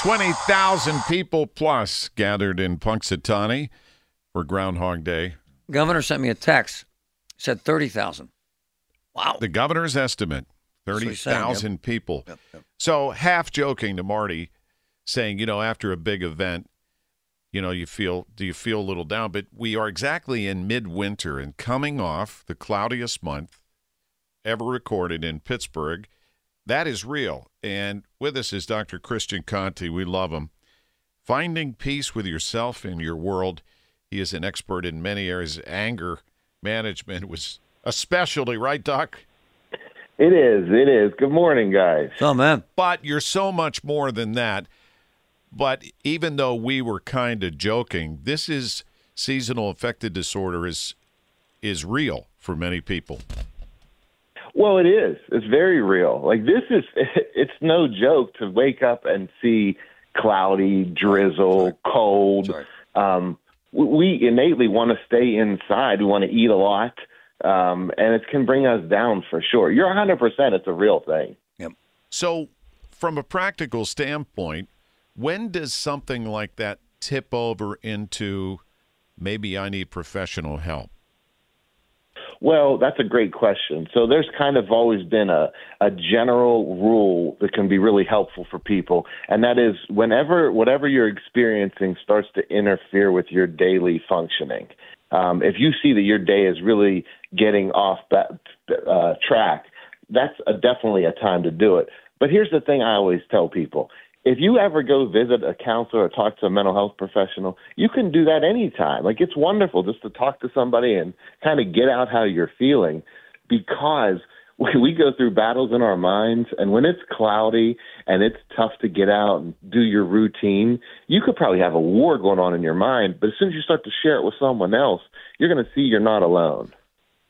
20,000 people plus gathered in Punxsutawney for Groundhog Day. Governor sent me a text. Said 30,000. Wow. The governor's estimate what he's saying, 30,000 yep. people. Yep, yep. So, half joking to Marty, saying, you know, after a big event, you know, you feel, do you feel a little down? But we are exactly in midwinter and coming off the cloudiest month ever recorded in Pittsburgh. That is real. And with us is Dr. Christian Conte. We love him. Finding peace with yourself and your world. He is an expert in many areas. Anger management was a specialty, right, Doc? It is. It is. Good morning, guys. So, man. But you're so much more than that. But even though we were kind of joking, this is seasonal affective disorder is is real for many people. Well, it is. It's very real. Like this is. It's no joke to wake up and see cloudy, drizzle, cold. Sorry. Um, we- innately want to stay inside. We want to eat a lot, um, and it can bring us down for sure. You're 100. percent It's a real thing. So, from a practical standpoint, when does something like that tip over into maybe I need professional help? Well, that's a great question. So there's kind of always been a, a general rule that can be really helpful for people, and that is whenever whatever you're experiencing starts to interfere with your daily functioning. Um, if you see that your day is really getting off that uh, track, that's a, definitely a time to do it. But here's the thing I always tell people. If you ever go visit a counselor or talk to a mental health professional, you can do that anytime. Like it's wonderful just to talk to somebody and kind of get out how you're feeling because we we go through battles in our minds and when it's cloudy and it's tough to get out and do your routine, you could probably have a war going on in your mind, but as soon as you start to share it with someone else, you're going to see you're not alone.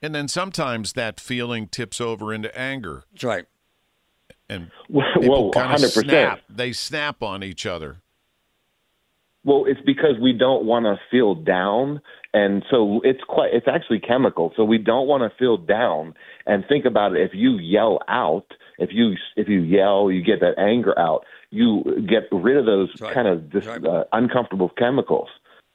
And then sometimes that feeling tips over into anger, That's right. And Well, of 100%. They snap on each other. Well, it's because we don't want to feel down, and so it's quite. It's actually chemical. So we don't want to feel down. And think about it: if you yell out, if you if you yell, you get that anger out. You get rid of those right. kind of dis, right. uh, uncomfortable chemicals,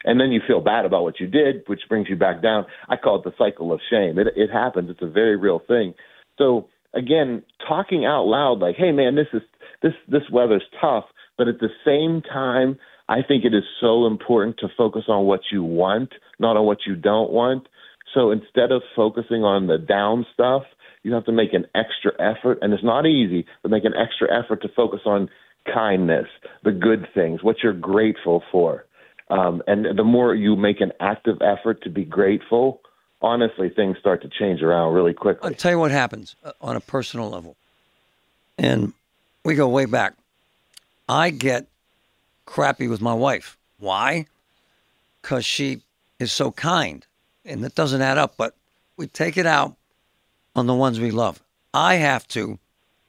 and then you feel bad about what you did, which brings you back down. I call it the cycle of shame. It it happens. It's a very real thing. So again, talking out loud, like, "Hey, man, this is this this weather's tough," but at the same time, I think it is so important to focus on what you want, not on what you don't want. So instead of focusing on the down stuff, you have to make an extra effort, and it's not easy, but make an extra effort to focus on kindness, the good things, what you're grateful for. Um, and the more you make an active effort to be grateful, honestly, things start to change around really quickly. I'll tell you what happens uh, on a personal level. And we go way back. I get crappy with my wife. Why? Because she is so kind. And that doesn't add up, but we take it out on the ones we love. I have to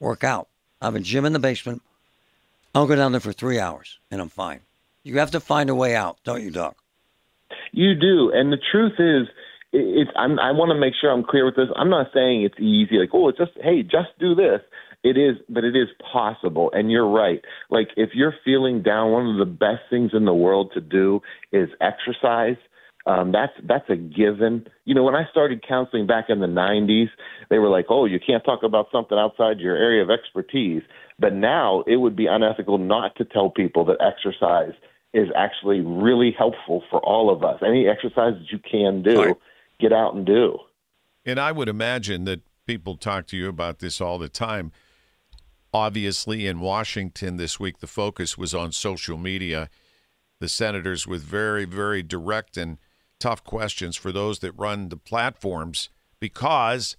work out. I have a gym in the basement. I'll go down there for three hours and I'm fine. You have to find a way out, don't you, Doc? You do, and the truth is, it-. I'm, I want to make sure I'm clear with this. I'm not saying it's easy. Like, oh, it's just hey, just do this. It is, but it is possible. And you're right. Like, if you're feeling down, one of the best things in the world to do is exercise. Um, that's that's a given. You know, when I started counseling back in the '90s, they were like, "Oh, you can't talk about something outside your area of expertise." But now it would be unethical not to tell people that exercise is actually really helpful for all of us. Any exercise that you can do, Right. Get out and do. And I would imagine that people talk to you about this all the time. Obviously, in Washington this week, the focus was on social media. The senators with very, very direct and tough questions for those that run the platforms because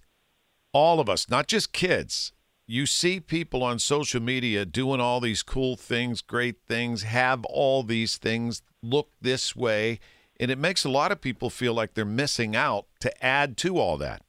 all of us, not just kids, you see people on social media doing all these cool things, great things, have all these things, look this way, and it makes a lot of people feel like they're missing out to add to all that.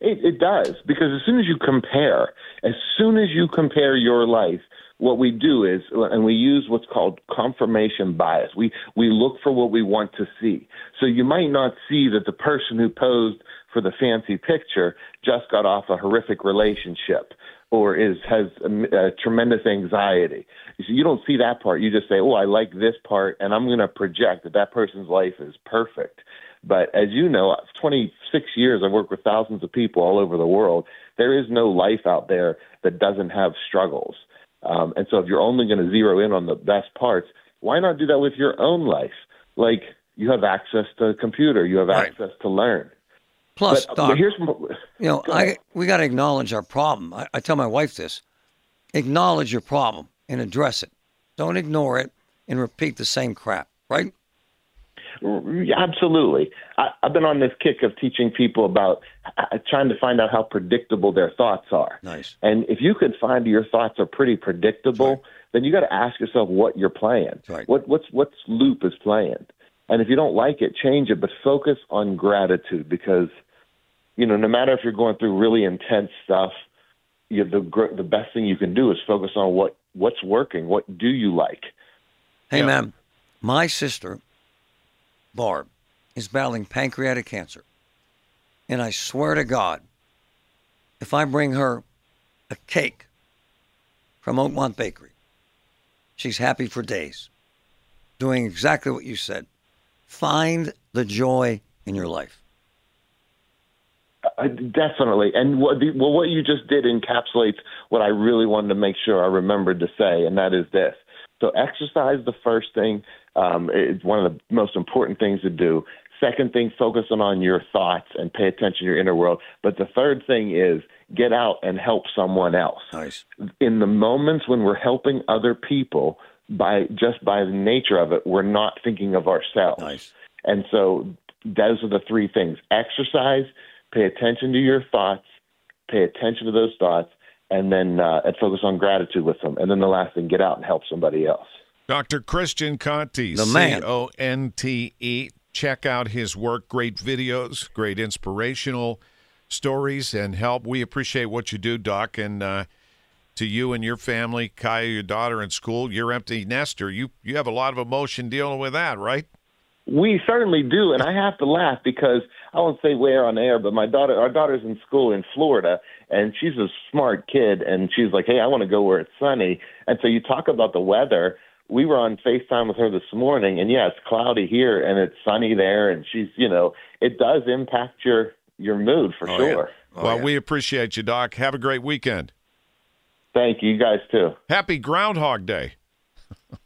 It, it does because as soon as you compare, as soon as you compare your life, what we do is, and we use what's called confirmation bias. We we look for what we want to see. So you might not see that the person who posed for the fancy picture just got off a horrific relationship or is has a, a tremendous anxiety. You see, you don't see that part. You just say, "Oh, I like this part," and I'm going to project that that person's life is perfect. But as you know, 26 years I've worked with thousands of people all over the world. There is no life out there that doesn't have struggles. Um, and so if you're only going to zero in on the best parts, why not do that with your own life? Like you have access to a computer, you have Right. access to learn. Plus, but, Doc, but here's you know, I we got to acknowledge our problem. I, I tell my wife this: acknowledge your problem and address it. Don't ignore it and repeat the same crap. Right? Absolutely. I, I've been on this kick of teaching people about uh, trying to find out how predictable their thoughts are. Nice. And if you can find your thoughts are pretty predictable, then you got to ask yourself what you're playing. Right. What what's what's loop is playing. And if you don't like it, change it, but focus on gratitude because you know, no matter if you're going through really intense stuff, you the the best thing you can do is focus on what what's working. What do you like? Hey, Yeah. man, my sister, Barb, is battling pancreatic cancer. And I swear to God, if I bring her a cake from Oakmont Bakery, she's happy for days, doing exactly what you said. Find the joy in your life. Uh, definitely. And what the, well, what you just did encapsulates what I really wanted to make sure I remembered to say, and that is this. So, exercise the first thing. Um, it's one of the most important things to do. Second thing, focusing on your thoughts and pay attention to your inner world. But the third thing is get out and help someone else. Nice. In the moments when we're helping other people, by just by the nature of it, we're not thinking of ourselves. Nice. And so those are the three things exercise, pay attention to your thoughts, pay attention to those thoughts, and then uh, and focus on gratitude with them. And then the last thing, get out and help somebody else. Dr. Christian Conte, The man. C O N T E. Check out his work. Great videos, great inspirational stories and help. We appreciate what you do, Doc. And uh, to you and your family, Kaya, your daughter in school, your empty nester, you, you have a lot of emotion dealing with that, right? We certainly do, and I have to laugh because I won't say where on air, but my daughter, our daughter's in school in Florida, and she's a smart kid, and she's like, "Hey, I want to go where it's sunny." And so you talk about the weather. We were on Facetime with her this morning, and yeah, it's cloudy here, and it's sunny there, and she's, you know, it does impact your your mood for Oh, sure. Oh, well, we appreciate you, Doc. Have a great weekend. Thank you, you guys too. Happy Groundhog Day.